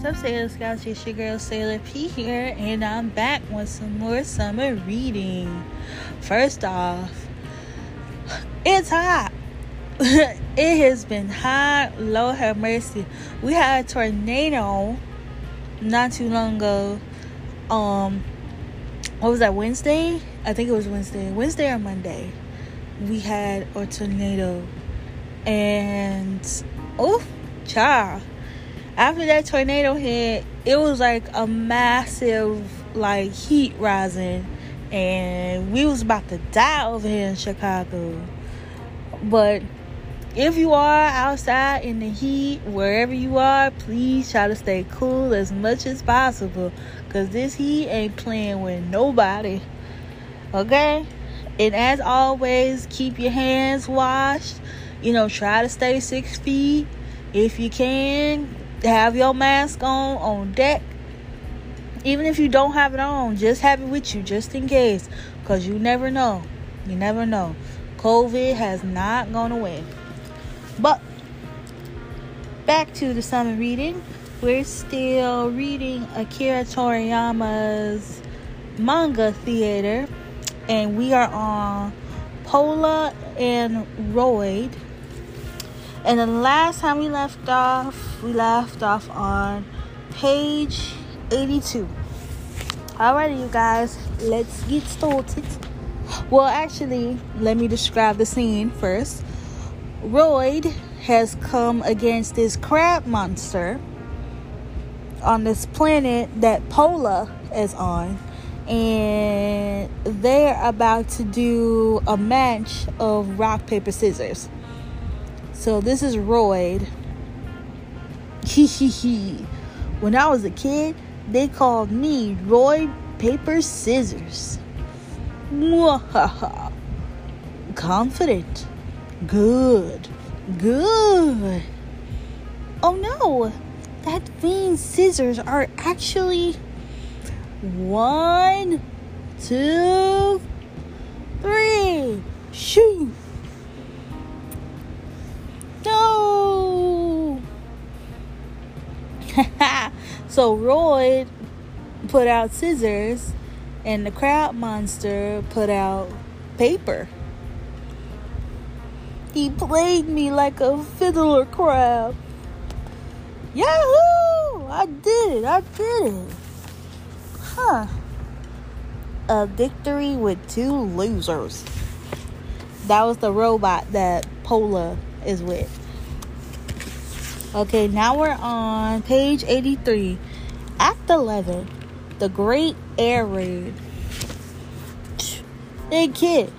What's up, Sailor Scouts? It's your girl Sailor P here, and I'm back with some more summer reading. First off, it's hot. it has been hot. Lord have mercy. We had a tornado not too long ago. Um, what was that? Wednesday? I think it was Wednesday. Wednesday or Monday. We had a tornado, and oh, child after that tornado hit, it was like a massive like heat rising and we was about to die over here in Chicago. But if you are outside in the heat, wherever you are, please try to stay cool as much as possible. Cause this heat ain't playing with nobody. Okay? And as always, keep your hands washed. You know, try to stay six feet if you can have your mask on on deck. Even if you don't have it on, just have it with you just in case. Because you never know. You never know. COVID has not gone away. But back to the summer reading. We're still reading Akira Toriyama's manga theater. And we are on Pola and Roid and the last time we left off, we left off on page 82. Alrighty, you guys, let's get started. Well, actually, let me describe the scene first. Roid has come against this crab monster on this planet that Pola is on, and they're about to do a match of rock, paper, scissors. So this is Roid. Hee hee hee. When I was a kid, they called me Roy Paper Scissors. Mwahaha. Confident. Good. Good. Oh no! That means scissors are actually one, two, three. Shoo! so Roy put out scissors and the crab monster put out paper. He played me like a fiddler crab. Yahoo! I did it. I did it. Huh. A victory with two losers. That was the robot that Pola is with. Okay, now we're on page 83, Act 11 The Great Air Raid. Hey, kid,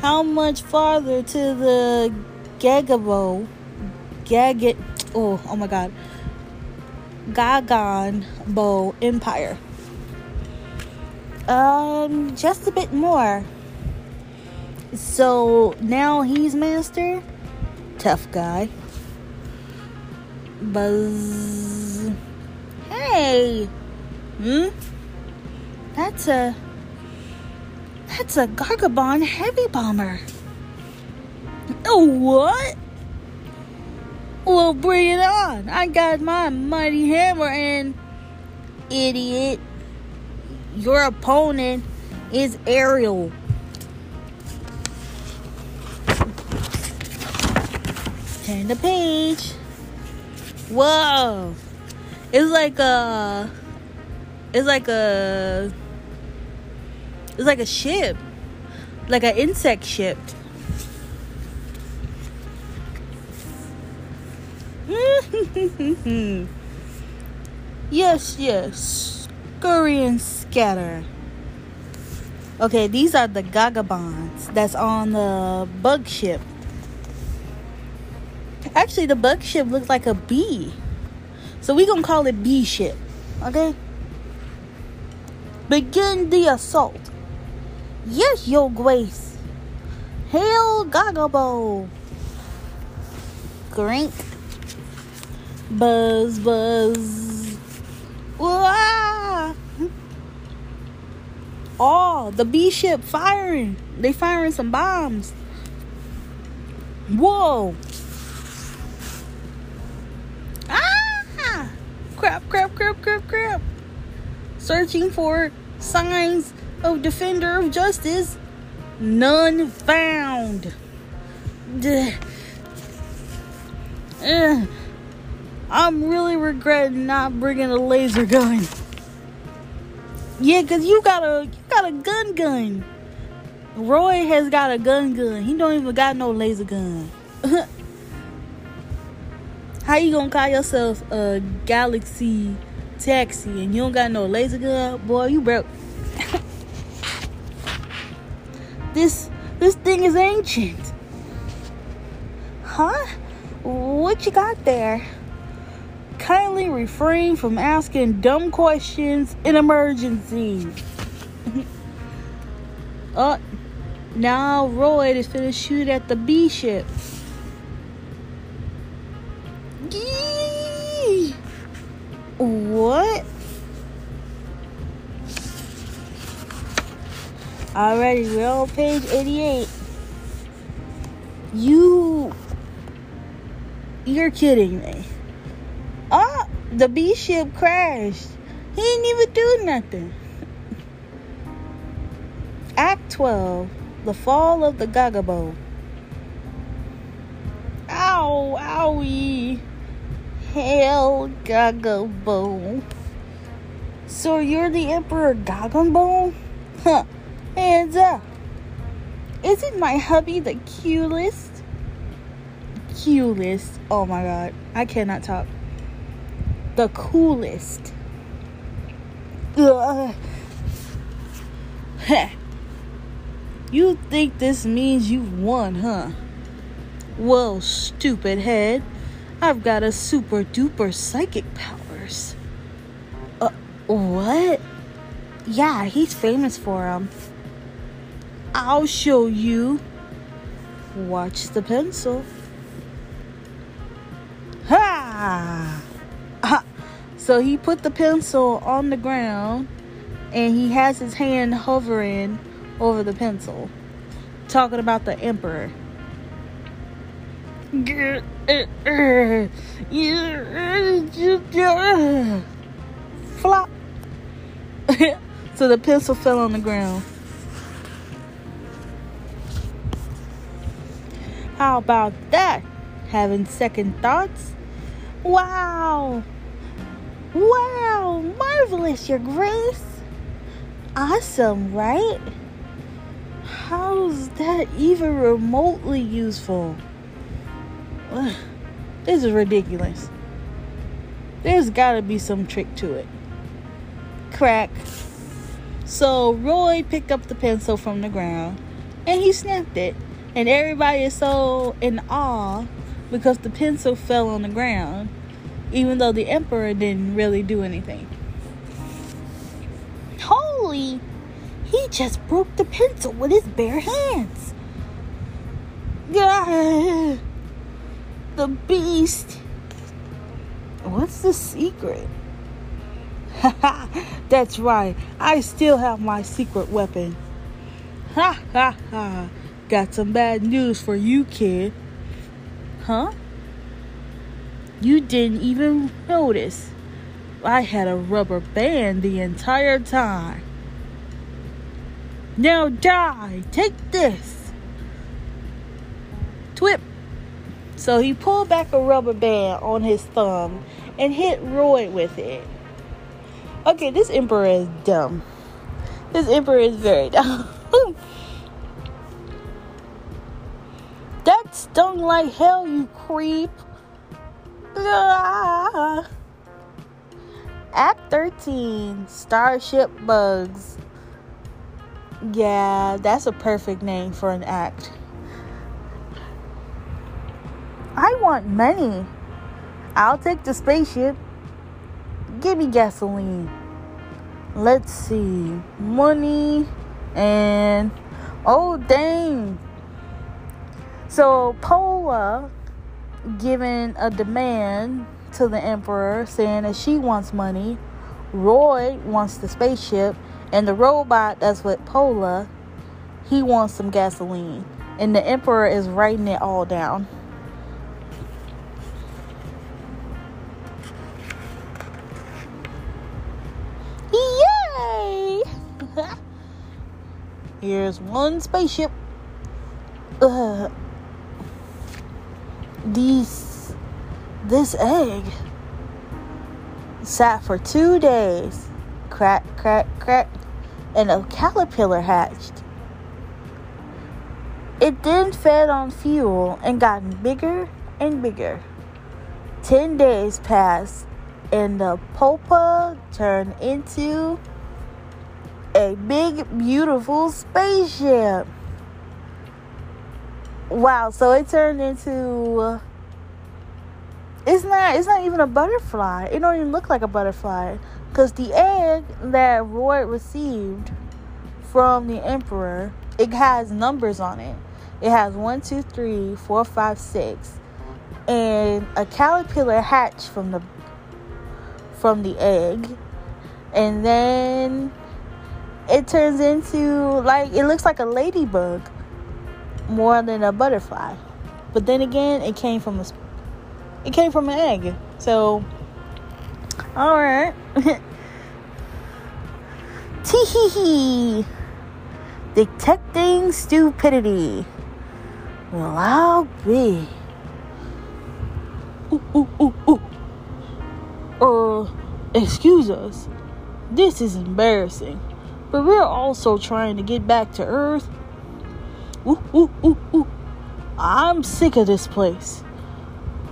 how much farther to the Gagabo? Gaget. Oh, oh my god. Gagan Bow Empire. Um, just a bit more. So now he's master. Tough guy. Buzz. Hey! Hmm? That's a. That's a Gargabon heavy bomber. Oh, what? Well, bring it on. I got my mighty hammer and. Idiot. Your opponent is Ariel. Turn the page. Whoa. It's like a it's like a it's like a ship. Like an insect ship. yes, yes. Scurry and scatter. Okay, these are the Gagabons that's on the bug ship. Actually, the bug ship looks like a bee. So we gonna call it bee ship. Okay? Begin the assault. Yes, your grace. Hail Gagabo. Grink. Buzz, buzz. Wah! Oh, the bee ship firing. They firing some bombs. Whoa. Crap, crap, crap, crap, crap. Searching for signs of defender of justice. None found. I'm really regretting not bringing a laser gun. Yeah, cause you got a you got a gun gun. Roy has got a gun gun. He don't even got no laser gun. How you gonna call yourself a galaxy taxi and you don't got no laser gun? Boy, you broke. this this thing is ancient. Huh? What you got there? Kindly refrain from asking dumb questions in emergencies. uh, now Roy is finna shoot at the B ship. What? Alrighty, we're on page 88. You. You're kidding me. Oh, the B ship crashed. He didn't even do nothing. Act 12 The Fall of the Gagabo. Ow, owie. Hell, Gagabo. So you're the Emperor Gagabo? Huh. Hands up. Isn't my hubby the cutest? Cutest. Oh my god. I cannot talk the coolest. Ugh. you think this means you've won, huh? Well, stupid head, I've got a super duper psychic powers. Uh, what? Yeah, he's famous for them. I'll show you. Watch the pencil. Ha! So he put the pencil on the ground and he has his hand hovering over the pencil, talking about the emperor. Flop. so the pencil fell on the ground. How about that? Having second thoughts? Wow! Wow, marvelous, Your Grace. Awesome, right? How's that even remotely useful? Ugh, this is ridiculous. There's gotta be some trick to it. Crack. So Roy picked up the pencil from the ground and he snapped it. And everybody is so in awe because the pencil fell on the ground even though the emperor didn't really do anything. Holy! He just broke the pencil with his bare hands. Gah! The beast. What's the secret? That's right. I still have my secret weapon. Ha ha ha. Got some bad news for you, kid. Huh? You didn't even notice. I had a rubber band the entire time. Now die! Take this! Twip! So he pulled back a rubber band on his thumb and hit Roy with it. Okay, this emperor is dumb. This emperor is very dumb. that stung like hell, you creep. Ah. Act 13 Starship Bugs. Yeah, that's a perfect name for an act. I want money. I'll take the spaceship. Give me gasoline. Let's see. Money and. Oh, dang. So, Pola giving a demand to the emperor saying that she wants money. Roy wants the spaceship, and the robot that's with Pola, he wants some gasoline. And the emperor is writing it all down. Here's one spaceship. Uh, these, this egg sat for two days. Crack, crack, crack. And a caterpillar hatched. It then fed on fuel and got bigger and bigger. Ten days passed, and the pupa turned into a big, beautiful spaceship. Wow, so it turned into it's not it's not even a butterfly. It don't even look like a butterfly. Cause the egg that Roy received from the Emperor, it has numbers on it. It has one, two, three, four, five, six. And a caterpillar hatched from the from the egg. And then it turns into like it looks like a ladybug more than a butterfly. But then again, it came from a it came from an egg. So all right. Tee hee hee. Detecting stupidity. Well, I'll be. Ooh, ooh, ooh, ooh. Uh, excuse us. This is embarrassing. But we're also trying to get back to Earth. Ooh, ooh, ooh, ooh. I'm sick of this place.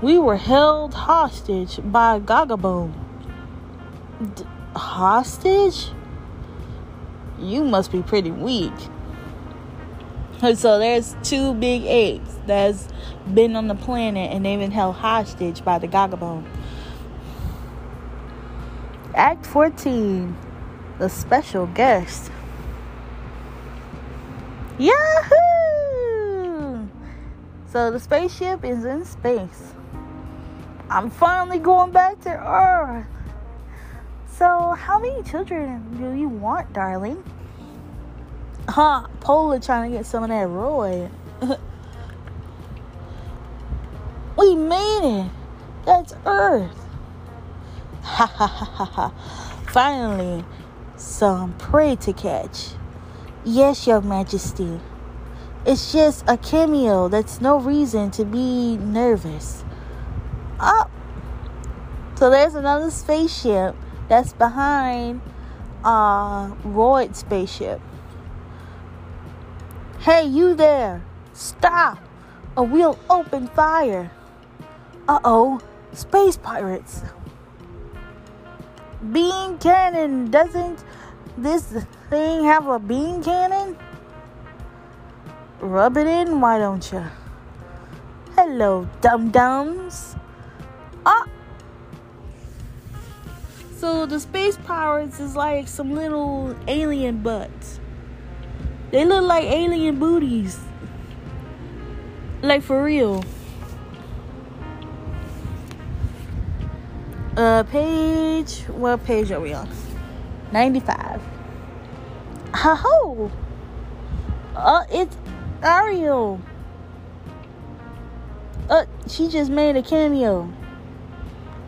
We were held hostage by Gagabone. D- hostage? You must be pretty weak. So there's two big eggs that's been on the planet and they've been held hostage by the Gagabone. Act 14 The Special Guest. Yahoo! So the spaceship is in space. I'm finally going back to Earth. So, how many children do you want, darling? Huh, Pola trying to get some of that Roy. we made it. That's Earth. Ha ha ha ha ha. Finally, some prey to catch. Yes, Your Majesty. It's just a cameo. That's no reason to be nervous. Up. Oh. So there's another spaceship that's behind uh Roid's spaceship. Hey, you there! Stop! Or we'll open fire. Uh oh, space pirates. Being cannon. Doesn't this thing have a beam cannon? Rub it in, why don't you? Hello, dum dums. Ah! So the space pirates is like some little alien butts. They look like alien booties. Like for real. Uh, page. What page are we on? 95. Ha ho! Uh, it's Ariel. Uh, she just made a cameo.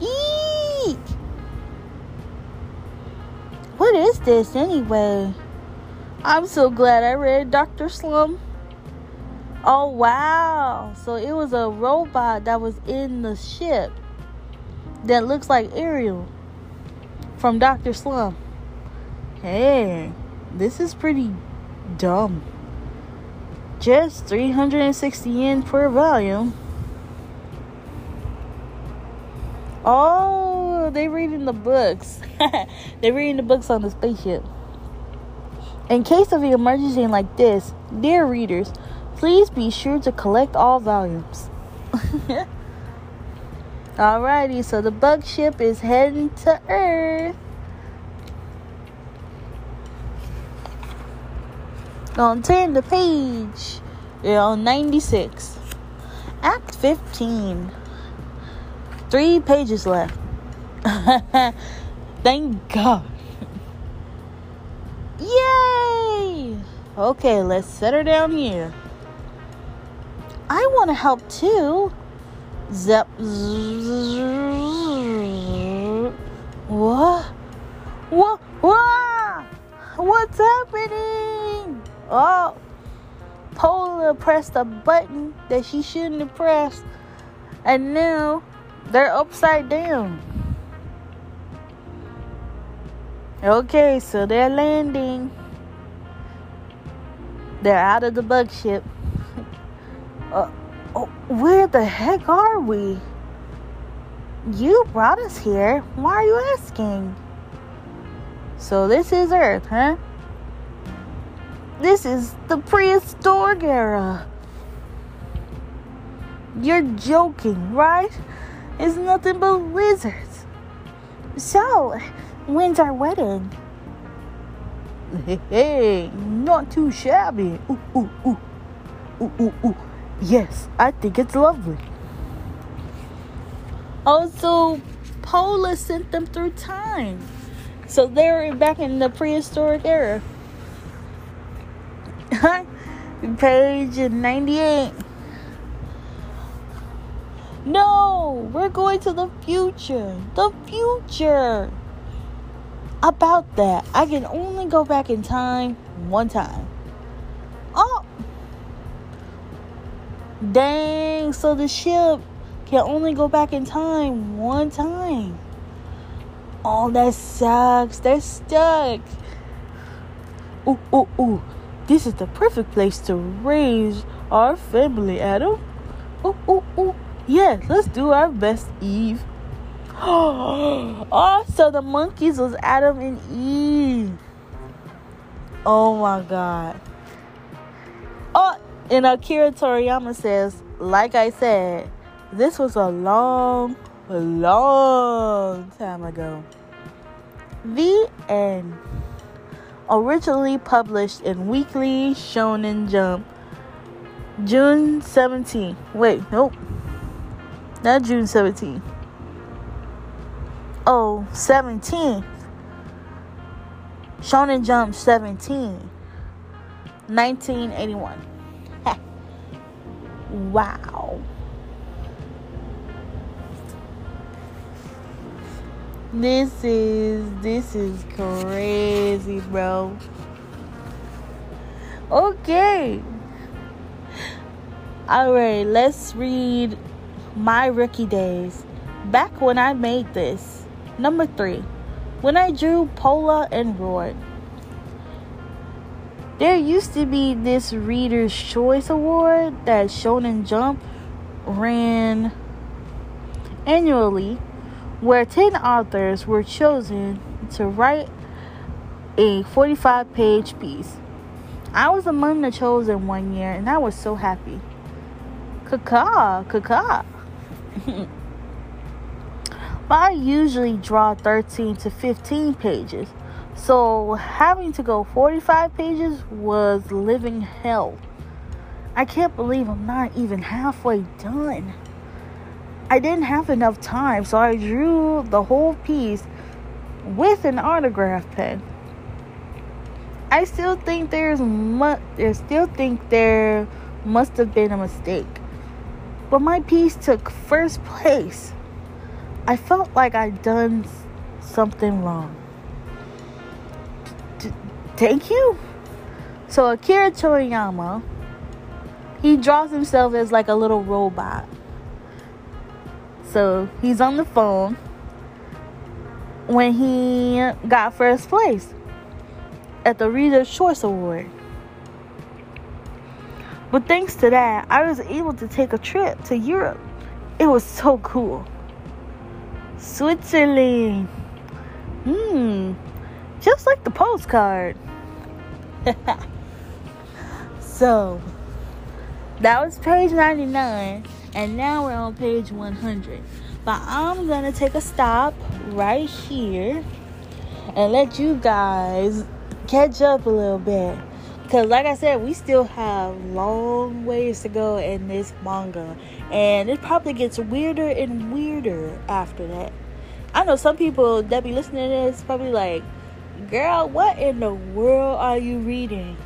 Eek! What is this anyway? I'm so glad I read Dr. Slump. Oh wow. So it was a robot that was in the ship that looks like Ariel from Dr. Slump. Hey, this is pretty dumb. Just 360 yen per volume. Oh, they reading the books. they reading the books on the spaceship. In case of an emergency like this, dear readers, please be sure to collect all volumes. Alrighty, so the bug ship is heading to Earth. Gonna turn the page. Yeah, on 96. Act 15. Three pages left. Thank God. Yay! Okay, let's set her down here. I want to help too. Zep. What? What? What? What's happening? Oh, Pola pressed a button that she shouldn't have pressed, and now they're upside down. Okay, so they're landing. They're out of the bug ship. uh, oh, where the heck are we? You brought us here. Why are you asking? So this is Earth, huh? This is the prehistoric era. You're joking, right? It's nothing but lizards. So, when's our wedding? Hey, not too shabby. Ooh, ooh, ooh. Ooh, ooh, ooh. Yes, I think it's lovely. Also, Pola sent them through time. So they're back in the prehistoric era. Page 98. No, we're going to the future. The future. About that, I can only go back in time one time. Oh, dang. So the ship can only go back in time one time. Oh, that sucks. They're stuck. Ooh, ooh, ooh. This is the perfect place to raise our family, Adam. Ooh, ooh, ooh. Yes, let's do our best, Eve. oh, so the monkeys was Adam and Eve. Oh my god. Oh, and Akira Toriyama says, like I said, this was a long, long time ago. The end. Originally published in Weekly Shonen Jump, June 17. Wait, nope. Not June 17. Oh, 17th. Shonen Jump 17. 1981. wow. This is this is crazy, bro. Okay. Alright, let's read my rookie days. Back when I made this. Number three. When I drew Pola and Roy. There used to be this Reader's Choice Award that Shonen Jump ran annually where 10 authors were chosen to write a 45 page piece. I was among the chosen one year and I was so happy. Kaka, kaka. but I usually draw 13 to 15 pages. So having to go 45 pages was living hell. I can't believe I'm not even halfway done. I didn't have enough time, so I drew the whole piece with an autograph pen. I still think there's mu- I still think there must have been a mistake. But my piece took first place. I felt like I'd done something wrong. D- thank you. So Akira Toriyama, he draws himself as like a little robot so he's on the phone when he got first place at the Reader's Choice Award. But thanks to that, I was able to take a trip to Europe. It was so cool. Switzerland. Hmm. Just like the postcard. so, that was page 99. And now we're on page 100. But I'm going to take a stop right here and let you guys catch up a little bit. Because, like I said, we still have long ways to go in this manga. And it probably gets weirder and weirder after that. I know some people that be listening to this probably like, girl, what in the world are you reading?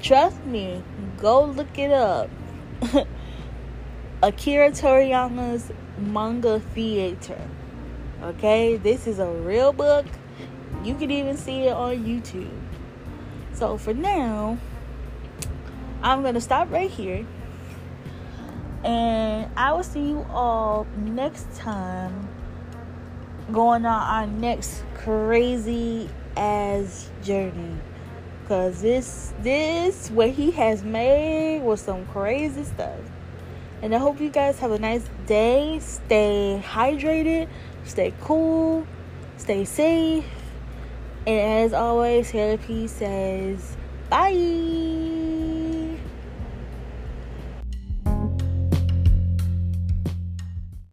Trust me, go look it up. Akira Toriyama's Manga Theater. Okay, this is a real book. You can even see it on YouTube. So for now, I'm gonna stop right here. And I will see you all next time going on our next crazy ass journey. Cause this this what he has made was some crazy stuff. And I hope you guys have a nice day. Stay hydrated, stay cool, stay safe. And as always, Therapy says bye.